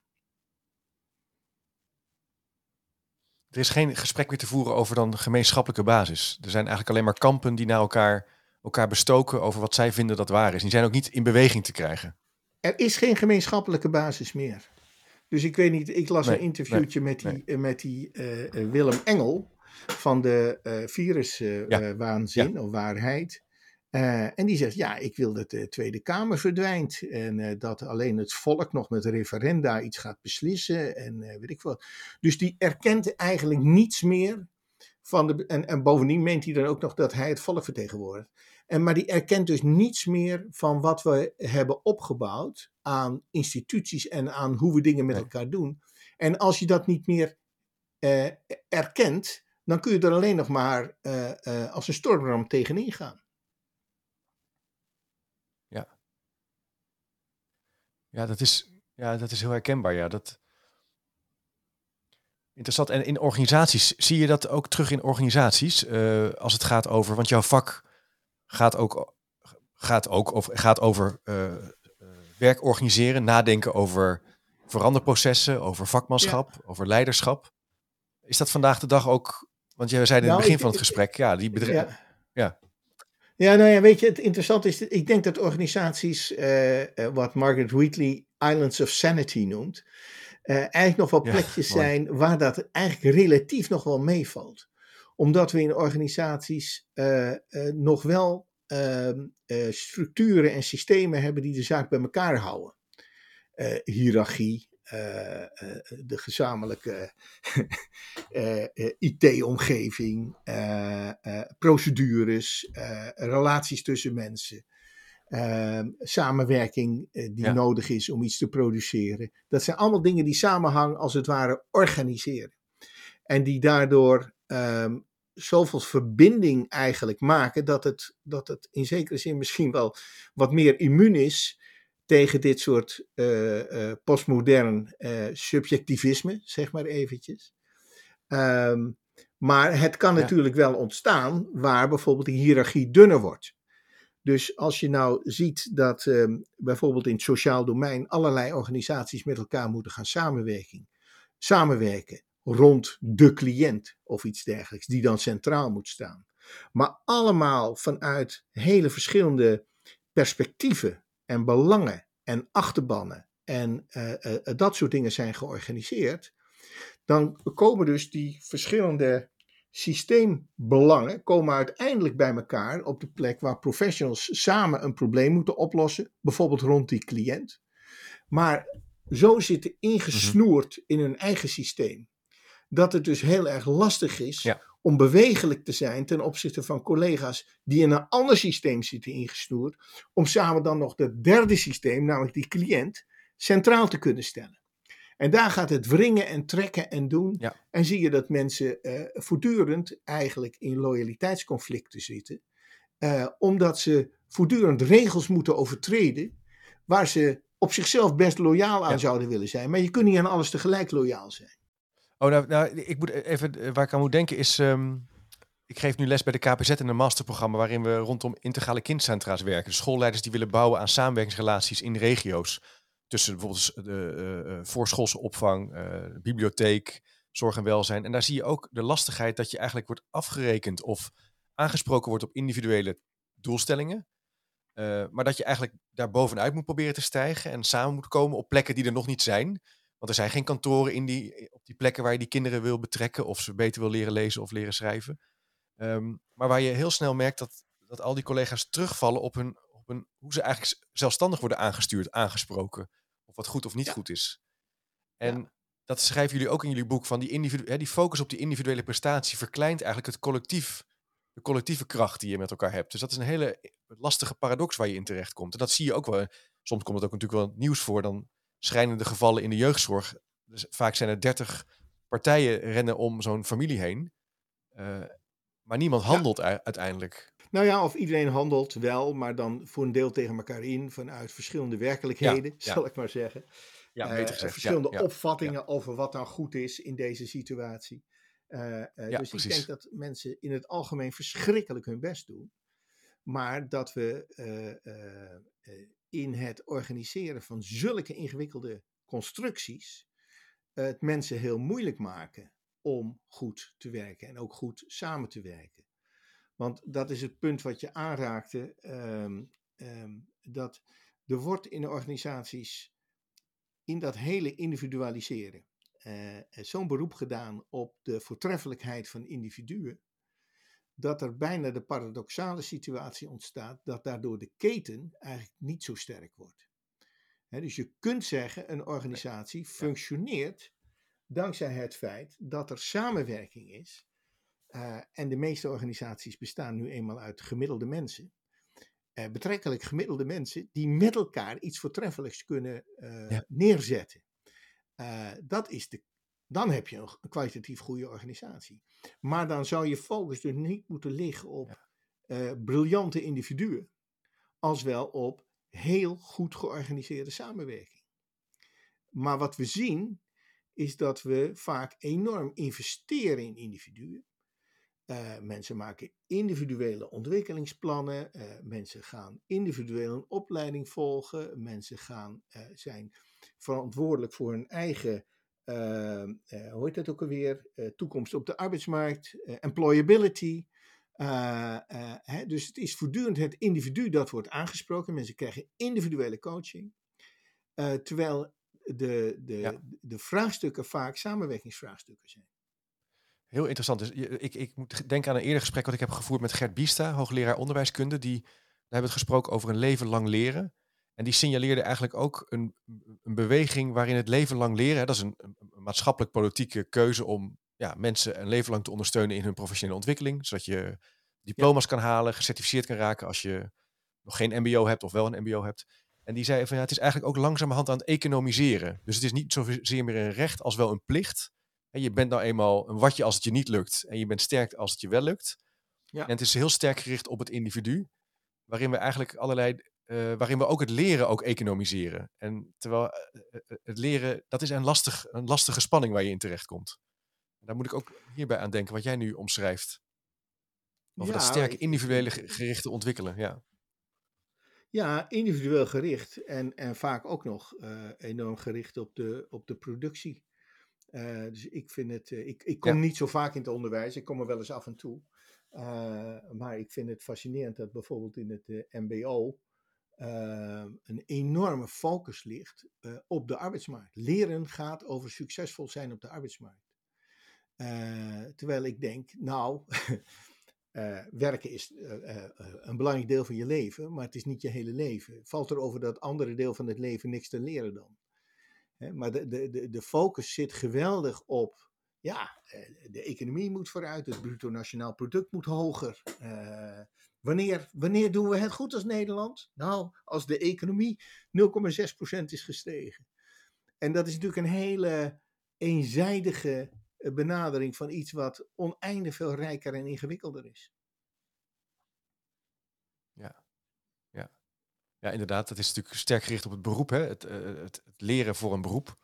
Er is geen gesprek meer te voeren over dan gemeenschappelijke basis. Er zijn eigenlijk alleen maar kampen die naar elkaar elkaar bestoken over wat zij vinden dat waar is. Die zijn ook niet in beweging te krijgen. Er is geen gemeenschappelijke basis meer. Dus ik weet niet, ik las een interviewtje met die, eh, met die uh, Willem Engel van de uh, viruswaanzin ja. of waarheid. en die zegt, ja, ik wil dat de Tweede Kamer verdwijnt. En dat alleen het volk nog met referenda iets gaat beslissen. En weet ik wat. Dus die erkent eigenlijk niets meer van de. En, en bovendien meent hij dan ook nog dat hij het volk vertegenwoordigt. En, maar die erkent dus niets meer van wat we hebben opgebouwd aan instituties en aan hoe we dingen met elkaar doen. En als je dat niet meer erkent, dan kun je er alleen nog maar uh, uh, als een stormram tegenin gaan. Ja. Ja, dat is, ja, dat is heel herkenbaar. Ja, dat... Interessant. En in organisaties, zie je dat ook terug in organisaties? als het gaat over, want jouw vak gaat ook, gaat ook of gaat over uh, werk organiseren, nadenken over veranderprocessen, over vakmanschap, over leiderschap. Is dat vandaag de dag ook, want jij zei in het nou, begin van het gesprek, ja, die bedrijven. Ja. ja. Ja, nou ja, weet je, het interessante is, ik denk dat organisaties, uh, wat Margaret Wheatley Islands of Sanity noemt, uh, eigenlijk nog wel plekjes zijn waar dat eigenlijk relatief nog wel meevalt omdat we in organisaties uh, nog wel uh, structuren en systemen hebben die de zaak bij elkaar houden. hiërarchie, de gezamenlijke IT-omgeving, procedures, relaties tussen mensen. Ehm, samenwerking die nodig is om iets te produceren. Dat zijn allemaal dingen die samenhang als het ware organiseren. En die daardoor um, zoveel verbinding eigenlijk maken dat het, dat het in zekere zin misschien wel wat meer immuun is tegen dit soort uh, uh, postmodern uh, subjectivisme, zeg maar eventjes. Um, maar het kan natuurlijk wel ontstaan waar bijvoorbeeld die hiërarchie dunner wordt. Dus als je nou ziet dat um, bijvoorbeeld in het sociaal domein allerlei organisaties met elkaar moeten gaan samenwerken, samenwerken rond de cliënt of iets dergelijks, die dan centraal moet staan. Maar allemaal vanuit hele verschillende perspectieven en belangen en achterbannen en uh, uh, dat soort dingen zijn georganiseerd, dan komen dus die verschillende systeembelangen komen uiteindelijk bij elkaar op de plek waar professionals samen een probleem moeten oplossen, bijvoorbeeld rond die cliënt. Maar zo zitten ingesnoerd in hun eigen systeem dat het dus heel erg lastig is om bewegelijk te zijn ten opzichte van collega's die in een ander systeem zitten ingesnoerd, om samen dan nog het derde systeem, namelijk die cliënt, centraal te kunnen stellen. En daar gaat het wringen en trekken en doen. En zie je dat mensen uh, voortdurend eigenlijk in loyaliteitsconflicten zitten, uh, omdat ze voortdurend regels moeten overtreden waar ze op zichzelf best loyaal aan zouden willen zijn. Maar je kunt niet aan alles tegelijk loyaal zijn. Oh, nou, nou, ik moet even, eh, waar ik aan moet denken is, um, ik geef nu les bij de KPZ in een masterprogramma waarin we rondom integrale kindcentra's werken. Schoolleiders die willen bouwen aan samenwerkingsrelaties in regio's. Tussen bijvoorbeeld de uh, voorschoolse opvang, bibliotheek, zorg en welzijn. En daar zie je ook de lastigheid dat je eigenlijk wordt afgerekend of aangesproken wordt op individuele doelstellingen. Maar dat je eigenlijk daar bovenuit moet proberen te stijgen en samen moet komen op plekken die er nog niet zijn. Want er zijn geen kantoren in die, op die plekken waar je die kinderen wil betrekken of ze beter wil leren lezen of leren schrijven. Um, maar waar je heel snel merkt dat, dat al die collega's terugvallen op, hun, op hun, hoe ze eigenlijk zelfstandig worden aangestuurd, aangesproken. Of wat goed of niet goed is. En ja. dat schrijven jullie ook in jullie boek van die, individu hè, die focus op die individuele prestatie verkleint eigenlijk het collectief, de collectieve kracht die je met elkaar hebt. Dus dat is een hele lastige paradox waar je in terecht komt. En dat zie je ook wel. Soms komt het ook natuurlijk wel nieuws voor. Dan schrijnende gevallen in de jeugdzorg. Dus vaak zijn er dertig partijen rennen om zo'n familie heen. Uh, maar niemand handelt ja. uiteindelijk. Nou ja, of iedereen handelt wel, maar dan voor een deel tegen elkaar in vanuit verschillende werkelijkheden, ja, zal ik maar zeggen. Ja, beter gezegd. Uh, verschillende opvattingen over wat dan goed is in deze situatie. Uh, dus precies. ik denk dat mensen in het algemeen verschrikkelijk hun best doen. Maar dat we in het organiseren van zulke ingewikkelde constructies het mensen heel moeilijk maken om goed te werken en ook goed samen te werken. Want dat is het punt wat je aanraakte. ehm, ehm, dat er wordt in de organisaties in dat hele individualiseren eh, zo'n beroep gedaan op de voortreffelijkheid van individuen. Dat er bijna de paradoxale situatie ontstaat dat daardoor de keten eigenlijk niet zo sterk wordt. Dus je kunt zeggen, een organisatie functioneert dankzij het feit dat er samenwerking is. Eh, en de meeste organisaties bestaan nu eenmaal uit gemiddelde mensen. Eh, betrekkelijk gemiddelde mensen die met elkaar iets voortreffelijks kunnen eh, Ja. neerzetten. Dat is de, dan heb je een, kwalitatief goede organisatie. Maar dan zou je focus dus niet moeten liggen op eh, briljante individuen, als wel op heel goed georganiseerde samenwerking. Maar wat we zien, is dat we vaak enorm investeren in individuen. Eh, mensen maken individuele ontwikkelingsplannen. eh, mensen gaan individueel een opleiding volgen. Mensen gaan, zijn verantwoordelijk voor hun eigen, hoe heet dat ook alweer, eh, toekomst op de arbeidsmarkt, eh, employability. Eh, eh, hè, dus het is voortdurend het individu dat wordt aangesproken. Mensen krijgen individuele coaching. Eh, terwijl de, de, Ja. de vraagstukken vaak samenwerkingsvraagstukken zijn. Heel interessant. Dus ik, ik moet denken aan een eerder gesprek wat ik heb gevoerd met Gert Biesta, hoogleraar onderwijskunde. Die, daar hebben we het gesproken over een leven lang leren. En die signaleerde eigenlijk ook een, een beweging waarin het leven lang leren, hè, dat is een, een- een maatschappelijk politieke keuze om ja, mensen een leven lang te ondersteunen in hun professionele ontwikkeling. Zodat je diploma's kan halen, gecertificeerd kan raken als je nog geen mbo hebt of wel een mbo hebt. En die zei van ja, het is eigenlijk ook langzamerhand aan het economiseren. Dus het is niet zozeer meer een recht als wel een plicht. En je bent nou eenmaal een watje als het je niet lukt. En je bent sterk als het je wel lukt. Ja. En het is heel sterk gericht op het individu. Waarin we eigenlijk allerlei. Eh, waarin we ook het leren ook economiseren. En terwijl eh, eh, het leren, dat is een, lastig, een lastige spanning waar je in terecht komt. Daar moet ik ook hierbij aan denken, wat jij nu omschrijft. Over dat Ja, sterke ik- individuele ge- gerichte ontwikkelen. Ja. Ja, individueel gericht en, en vaak ook nog enorm gericht op de, op de productie. Dus ik vind het, ik, ik kom Ja. niet zo vaak in het onderwijs, ik kom er wel eens af en toe. Maar ik vind het fascinerend dat bijvoorbeeld in het MBO eh, een enorme focus ligt eh, op de arbeidsmarkt. Leren gaat over succesvol zijn op de arbeidsmarkt. Eh, terwijl ik denk, nou, eh, werken is een belangrijk deel van je leven, maar het is niet je hele leven. Valt er over dat andere deel van het leven niks te leren dan? Hè, maar de, de, de, focus zit geweldig op, ja, de economie moet vooruit, het bruto nationaal product moet hoger. Wanneer, wanneer doen we het goed als Nederland? Nou, als de economie 0,6% is gestegen. En dat is natuurlijk een hele eenzijdige eh, benadering van iets wat oneindig veel rijker en ingewikkelder is. ja, inderdaad. Het is natuurlijk sterk gericht op het beroep. Hè? Het, eh, het, het leren voor een beroep.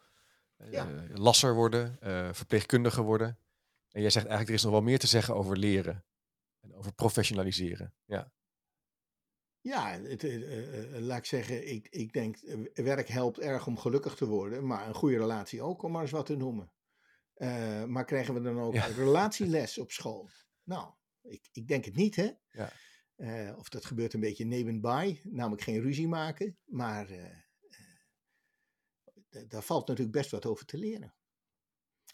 Eh, Ja. lasser worden, eh, verpleegkundige worden. En jij zegt eigenlijk, er is nog wel meer te zeggen over leren. En over professionaliseren. Ja, Ja, het, eh, eh, eh, laat ik zeggen, ik, ik denk, werk helpt erg om gelukkig te worden, maar een goede relatie ook, om maar eens wat te noemen. Maar krijgen we dan ook Ja. relatieles op school? Nou, ik, ik denk het niet, hè? Ja. Of dat gebeurt een beetje nebenbij, namelijk geen ruzie maken, maar daar valt natuurlijk best wat over te leren.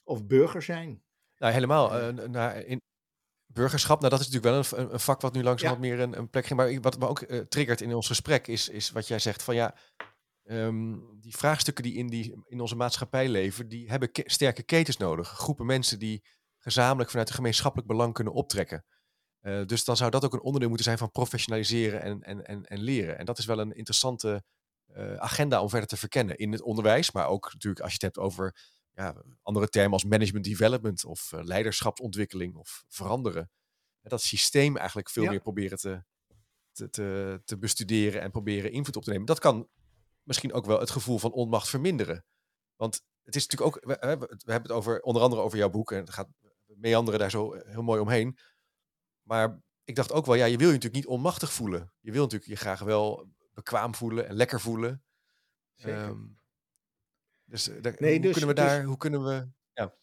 Of burger zijn. nou helemaal. naar in burgerschap, nou dat is natuurlijk wel een, een vak wat nu langzaam Ja. wat meer een, een plek ging. Maar wat me ook eh, triggert in ons gesprek is, is wat jij zegt van ja, ehm, die vraagstukken die in, die in onze maatschappij leven, die hebben ke- sterke ketens nodig. Groepen mensen die gezamenlijk vanuit een gemeenschappelijk belang kunnen optrekken. Eh, dus dan zou dat ook een onderdeel moeten zijn van professionaliseren en, en, en, en leren. En dat is wel een interessante eh, agenda om verder te verkennen in het onderwijs, maar ook natuurlijk als je het hebt over ja, andere termen als management development of eh, leiderschapsontwikkeling of veranderen. En dat systeem eigenlijk veel Ja. meer proberen te, te, te, te bestuderen en proberen invloed op te nemen. Dat kan misschien ook wel het gevoel van onmacht verminderen. Want het is natuurlijk ook, we, we- we hebben het over, onder andere over jouw boek en het gaat meanderen daar zo heel mooi omheen. Maar ik dacht ook wel, ja, je wil je natuurlijk niet onmachtig voelen. Je wil natuurlijk je graag wel bekwaam voelen en lekker voelen. Zeker. Ehm, dus, eh, daar- Nee, hoe dus- kunnen we dus- daar, hoe kunnen we, ja,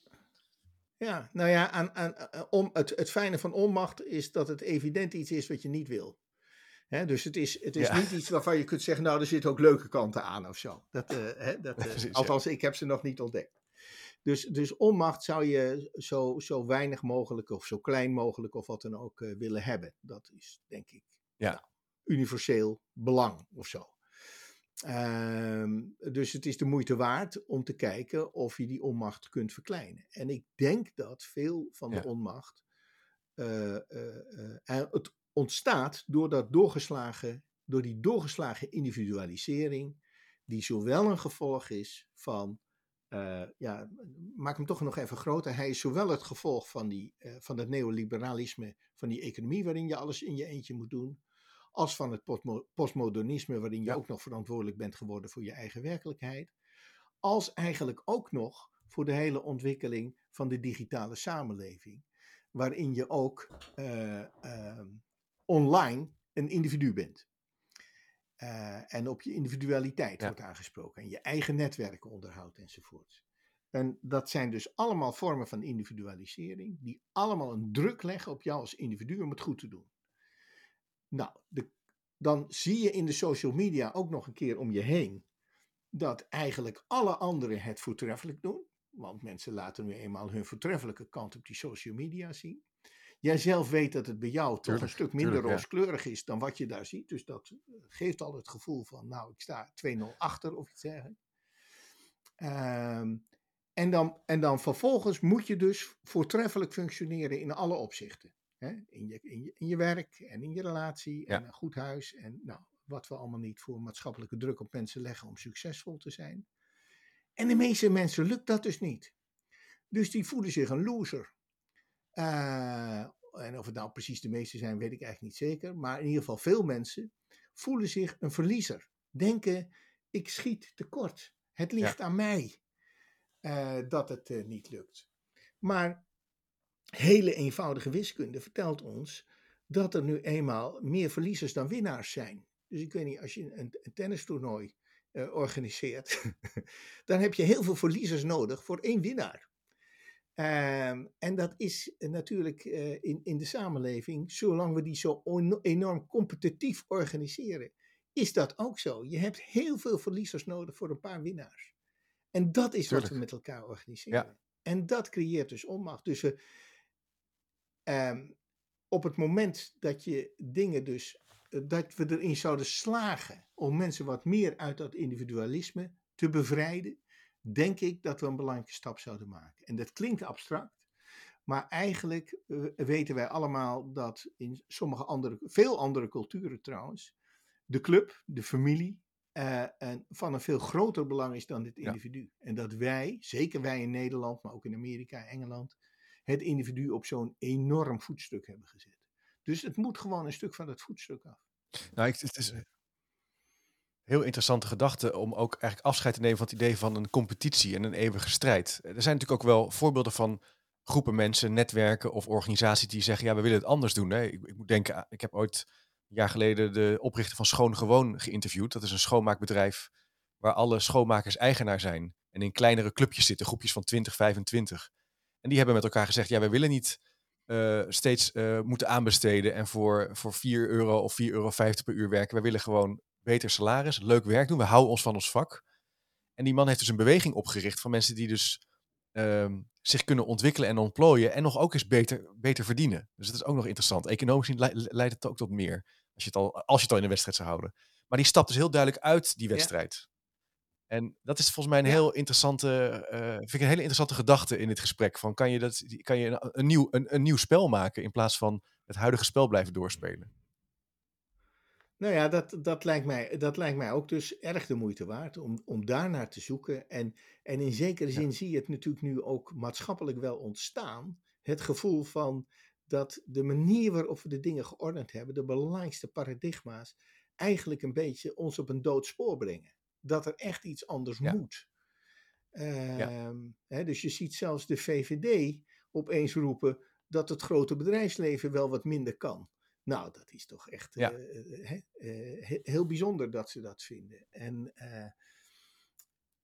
Ja, nou ja, aan, aan, om, het, het fijne van onmacht is dat het evident iets is wat je niet wil. Dus het is, het is niet iets waarvan je kunt zeggen, nou, er zitten ook leuke kanten aan of zo. Dat, uh, hè, dat, uh, althans, ik heb ze nog niet ontdekt. Dus, dus onmacht zou je zo, zo weinig mogelijk of zo klein mogelijk of wat dan ook uh, willen hebben. Dat is, denk ik, ja. universeel belang of zo. Um, dus het is de moeite waard om te kijken of je die onmacht kunt verkleinen. En ik denk dat veel van de ja. onmacht uh, uh, het ontstaat door, dat doorgeslagen, door die doorgeslagen individualisering, die zowel een gevolg is van, uh, ja, maak hem toch nog even groter, hij is zowel het gevolg van, die, van het neoliberalisme, van die economie waarin je alles in je eentje moet doen, als van het postmodernisme waarin je ja. ook nog verantwoordelijk bent geworden voor je eigen werkelijkheid, als eigenlijk ook nog voor de hele ontwikkeling van de digitale samenleving, waarin je ook uh, online een individu bent. Uh, en op je individualiteit ja. wordt aangesproken. En je eigen netwerken onderhoudt enzovoort. En dat zijn dus allemaal vormen van individualisering. Die allemaal een druk leggen op jou als individu om het goed te doen. Nou, de, dan zie je in de social media ook nog een keer om je heen. Dat eigenlijk alle anderen het voortreffelijk doen. Want mensen laten nu eenmaal hun voortreffelijke kant op die social media zien. Jij zelf weet dat het bij jou toch een stuk minder tuurlijk, rooskleurig ja. is dan wat je daar ziet. Dus dat geeft al het gevoel van, nou, ik sta 2-0 achter of iets dergelijks. Um, en, dan, en dan vervolgens moet je dus voortreffelijk functioneren in alle opzichten. Hè? In, je, in, je, in je werk en in je relatie en Ja. een goed huis. En nou, wat we allemaal niet voor maatschappelijke druk op mensen leggen om succesvol te zijn. En de meeste mensen lukt dat dus niet. Dus die voelen zich een loser. Uh, en of het nou precies de meeste zijn, weet ik eigenlijk niet zeker. Maar in ieder geval veel mensen voelen zich een verliezer. Denken, ik schiet tekort. Het ligt Ja. aan mij uh, dat het uh, niet lukt. Maar hele eenvoudige wiskunde vertelt ons dat er nu eenmaal meer verliezers dan winnaars zijn. Dus ik weet niet, als je een, een tennistoernooi uh, organiseert, dan heb je heel veel verliezers nodig voor één winnaar. Um, en dat is natuurlijk uh, in, in de samenleving, zolang we die zo enorm competitief organiseren, is dat ook zo. Je hebt heel veel verliezers nodig voor een paar winnaars. En dat is Tuurlijk. wat we met elkaar organiseren. Ja. En dat creëert dus onmacht. Dus we, um, op het moment dat je dingen dus, uh, dat we erin zouden slagen om mensen wat meer uit dat individualisme te bevrijden, denk ik dat we een belangrijke stap zouden maken. En dat klinkt abstract, maar eigenlijk uh, weten wij allemaal dat in sommige andere, veel andere culturen trouwens, de club, de familie, uh, een, van een veel groter belang is dan het individu. Ja. En dat wij, zeker wij in Nederland, maar ook in Amerika, Engeland, het individu op zo'n enorm voetstuk hebben gezet. Dus het moet gewoon een stuk van het voetstuk af. Nou, ik, het is een heel interessante gedachte om ook eigenlijk afscheid te nemen van het idee van een competitie en een eeuwige strijd. Er zijn natuurlijk ook wel voorbeelden van groepen mensen, netwerken of organisaties die zeggen, ja, we willen het anders doen. Hè. Ik, ik moet denken, ik heb ooit een jaar geleden de oprichter van Schoon Gewoon geïnterviewd. Dat is een schoonmaakbedrijf waar alle schoonmakers eigenaar zijn en in kleinere clubjes zitten, groepjes van 20, 25. En die hebben met elkaar gezegd, ja, we willen niet uh, steeds uh, moeten aanbesteden en voor, voor 4 euro of 4,50 euro per uur werken. We willen gewoon beter salaris, leuk werk doen. We houden ons van ons vak. En die man heeft dus een beweging opgericht van mensen die dus uh, zich kunnen ontwikkelen en ontplooien en nog ook eens beter, beter verdienen. Dus dat is ook nog interessant. Economisch le leidt het ook tot meer, als je het, al, als je het al in een wedstrijd zou houden. Maar die stapt dus heel duidelijk uit die wedstrijd. Ja. En dat is volgens mij een ja. heel interessante, uh, vind ik een hele interessante gedachte in dit gesprek. Van kan je, dat, kan je een, een, nieuw, een, een nieuw spel maken in plaats van het huidige spel blijven doorspelen? Nou ja, dat, dat, lijkt mij, dat lijkt mij ook dus erg de moeite waard om, om daar naar te zoeken. En, en in zekere zin ja. zie je het natuurlijk nu ook maatschappelijk wel ontstaan. Het gevoel van dat de manier waarop we de dingen geordend hebben, de belangrijkste paradigma's, eigenlijk een beetje ons op een dood spoor brengen. Dat er echt iets anders ja. moet. Uh, ja. hè, dus je ziet zelfs de VVD opeens roepen dat het grote bedrijfsleven wel wat minder kan. Nou, dat is toch echt ja. uh, uh, heel bijzonder dat ze dat vinden. En,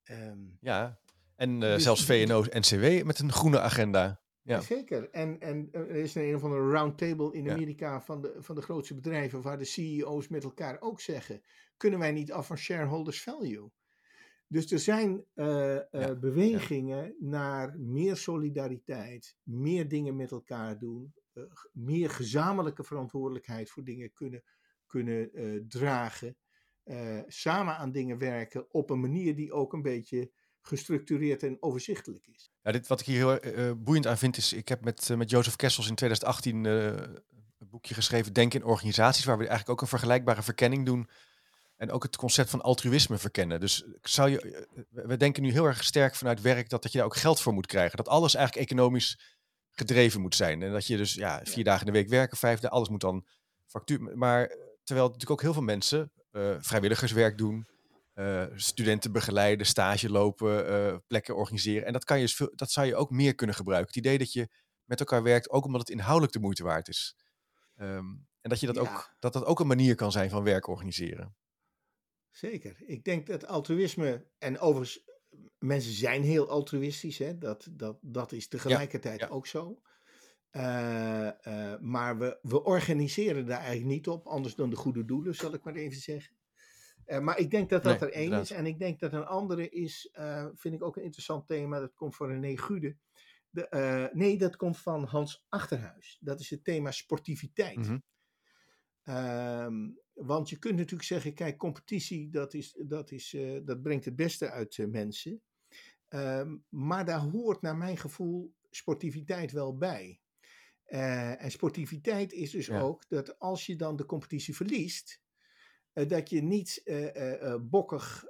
um, ja, en dus, zelfs VNO-NCW met een groene agenda. Ja. Zeker. En, en er is een, een of andere roundtable in Amerika van, de, van de grootste bedrijven, waar de CEO's met elkaar ook zeggen: kunnen wij niet af van shareholders value? Dus er zijn uh, uh, bewegingen naar meer solidariteit, meer dingen met elkaar doen, uh, meer gezamenlijke verantwoordelijkheid voor dingen kunnen, kunnen dragen, samen aan dingen werken op een manier die ook een beetje gestructureerd en overzichtelijk is. Ja, dit, wat ik hier heel boeiend aan vind is, ik heb met, met Jozef Kessels in 2018 een boekje geschreven, Denk in organisaties, waar we eigenlijk ook een vergelijkbare verkenning doen en ook het concept van altruïsme verkennen. Dus zou je, eh, we denken nu heel erg sterk vanuit werk dat, dat je daar ook geld voor moet krijgen. Dat alles eigenlijk economisch gedreven moet zijn. En dat je dus ja, vier dagen in de week werken, vijf dagen, alles moet dan factuur. Maar eh, terwijl natuurlijk ook heel veel mensen uh, vrijwilligerswerk doen, uh, studenten begeleiden, stage lopen, plekken organiseren. En dat, kan je, dat zou je ook meer kunnen gebruiken. Het idee dat je met elkaar werkt, ook omdat het inhoudelijk de moeite waard is. Um, en dat, je dat, ook, dat dat ook een manier kan zijn van werk organiseren. Zeker. Ik denk dat altruïsme, en overigens, mensen zijn heel altruïstisch, hè? Dat, dat, dat is tegelijkertijd ook zo. Uh, uh, maar we, we organiseren daar eigenlijk niet op, anders dan de goede doelen, zal ik maar even zeggen. Uh, maar ik denk dat dat er één is. En ik denk dat een andere is, vind ik ook een interessant thema, dat komt van René Gude. De, nee, dat komt van Hans Achterhuis. Dat is het thema sportiviteit. Mm -hmm. Want je kunt natuurlijk zeggen, kijk, competitie, dat, is, dat, is, dat brengt het beste uit mensen. Uh, maar daar hoort naar mijn gevoel sportiviteit wel bij. En sportiviteit is dus ja. ook dat als je dan de competitie verliest, dat je niet bokkig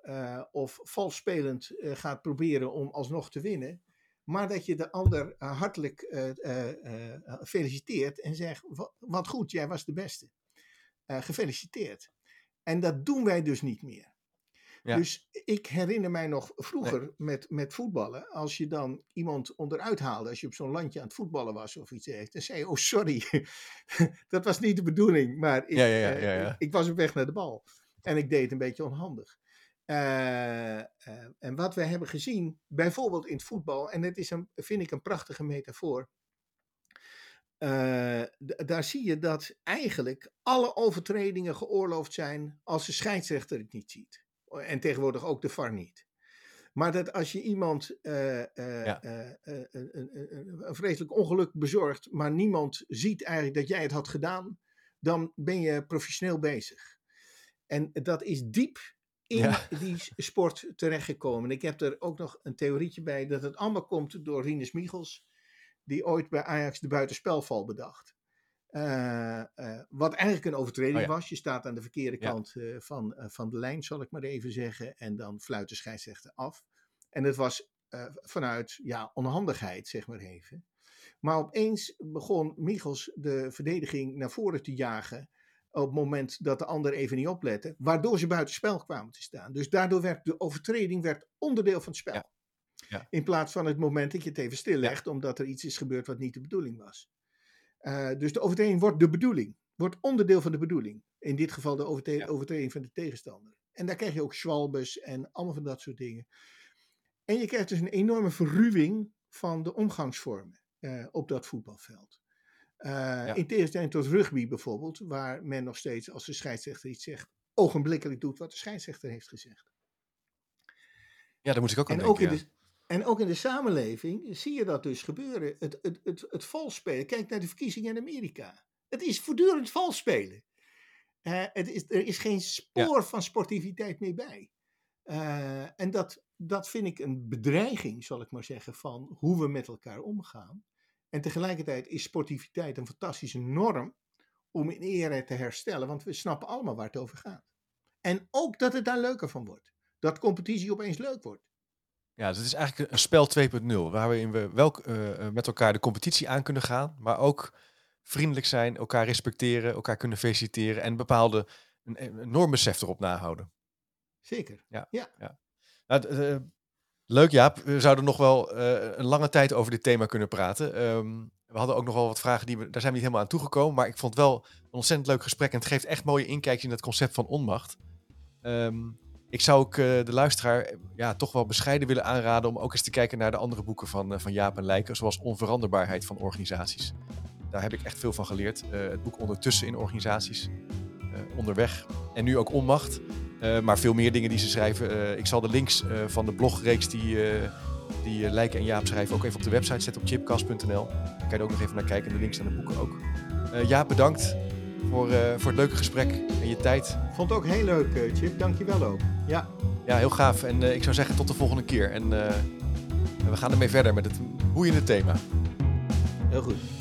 of valspelend gaat proberen om alsnog te winnen. Maar dat je de ander hartelijk feliciteert en zegt, wat goed, jij was de beste. Gefeliciteerd. En dat doen wij dus niet meer. Ja. Dus ik herinner mij nog vroeger nee. met, met voetballen, als je dan iemand onderuit haalde, als je op zo'n landje aan het voetballen was of iets dergelijks, dan zei je, oh sorry, dat was niet de bedoeling, maar ik, ja, ja, uh, ik, was op weg naar de bal. En ik deed het een beetje onhandig. Uh, en wat we hebben gezien, bijvoorbeeld in het voetbal, en dat is een, vind ik een prachtige metafoor, uh, daar zie je dat eigenlijk alle overtredingen geoorloofd zijn als de scheidsrechter het niet ziet. En tegenwoordig ook de VAR niet. Maar dat als je iemand uh, uh, ja. een, vreselijk ongeluk bezorgt, maar niemand ziet eigenlijk dat jij het had gedaan, dan ben je professioneel bezig. En dat is diep in ja. die sport terechtgekomen. Ik heb er ook nog een theorietje bij dat het allemaal komt door Rinus Michels die ooit bij Ajax de buitenspelval bedacht. Uh, uh, wat eigenlijk een overtreding oh ja. was. Je staat aan de verkeerde ja. kant uh, van, van de lijn, zal ik maar even zeggen. En dan fluit de scheidsrechter af. En het was vanuit ja, onhandigheid, zeg maar even. Maar opeens begon Michels de verdediging naar voren te jagen. Op het moment dat de ander even niet oplette. Waardoor ze buitenspel kwamen te staan. Dus daardoor werd de overtreding werd onderdeel van het spel. Ja. In plaats van het moment dat je het even stillegt, omdat er iets is gebeurd wat niet de bedoeling was. Uh, dus de overtreding wordt de bedoeling, wordt onderdeel van de bedoeling. In dit geval de overtreding, ja. overtreding van de tegenstander. En daar krijg je ook schwalbes en allemaal van dat soort dingen. En je krijgt dus een enorme verruwing van de omgangsvormen uh, op dat voetbalveld. Uh, ja. In tegenstelling tot rugby bijvoorbeeld, waar men nog steeds als de scheidsrechter iets zegt, ogenblikkelijk doet wat de scheidsrechter heeft gezegd. Ja, daar moet ik ook aan en denken. Ook in de, en ook in de samenleving zie je dat dus gebeuren. Het, het, het, het valspelen. Kijk naar de verkiezingen in Amerika. Het is voortdurend valspelen. Uh, het is, er is geen spoor ja. van sportiviteit meer bij. Uh, en dat, dat vind ik een bedreiging, zal ik maar zeggen, van hoe we met elkaar omgaan. En tegelijkertijd is sportiviteit een fantastische norm om in ere te herstellen, want we snappen allemaal waar het over gaat. En ook dat het daar leuker van wordt. Dat competitie opeens leuk wordt. Ja, dus het is eigenlijk een spel 2.0, waarin we wel uh, met elkaar de competitie aan kunnen gaan, maar ook vriendelijk zijn, elkaar respecteren, elkaar kunnen feliciteren en bepaalde een, een normbesef erop nahouden. Zeker. Ja. ja. ja. Nou, uh, leuk Jaap, we zouden nog wel uh, een lange tijd over dit thema kunnen praten. Um, we hadden ook nog wel wat vragen, die we, daar zijn we niet helemaal aan toegekomen, maar ik vond het wel een ontzettend leuk gesprek en het geeft echt mooie inkijkjes in het concept van onmacht. Um, ik zou ook de luisteraar ja, toch wel bescheiden willen aanraden om ook eens te kijken naar de andere boeken van, van Jaap en Lijken, zoals Onveranderbaarheid van organisaties. Daar heb ik echt veel van geleerd. het boek Ondertussen in organisaties, onderweg en nu ook Onmacht. maar veel meer dingen die ze schrijven. ik zal de links van de blogreeks die, die Lijken en Jaap schrijven ook even op de website zetten op chipcast.nl. Daar kan je ook nog even naar kijken. De links naar de boeken ook. Jaap, bedankt voor, uh, voor het leuke gesprek en je tijd. Vond het ook heel leuk, uh, Chip. Dankjewel ook. Ja, ja heel gaaf. En uh, ik zou zeggen tot de volgende keer. En we gaan ermee verder met het boeiende thema. Heel goed.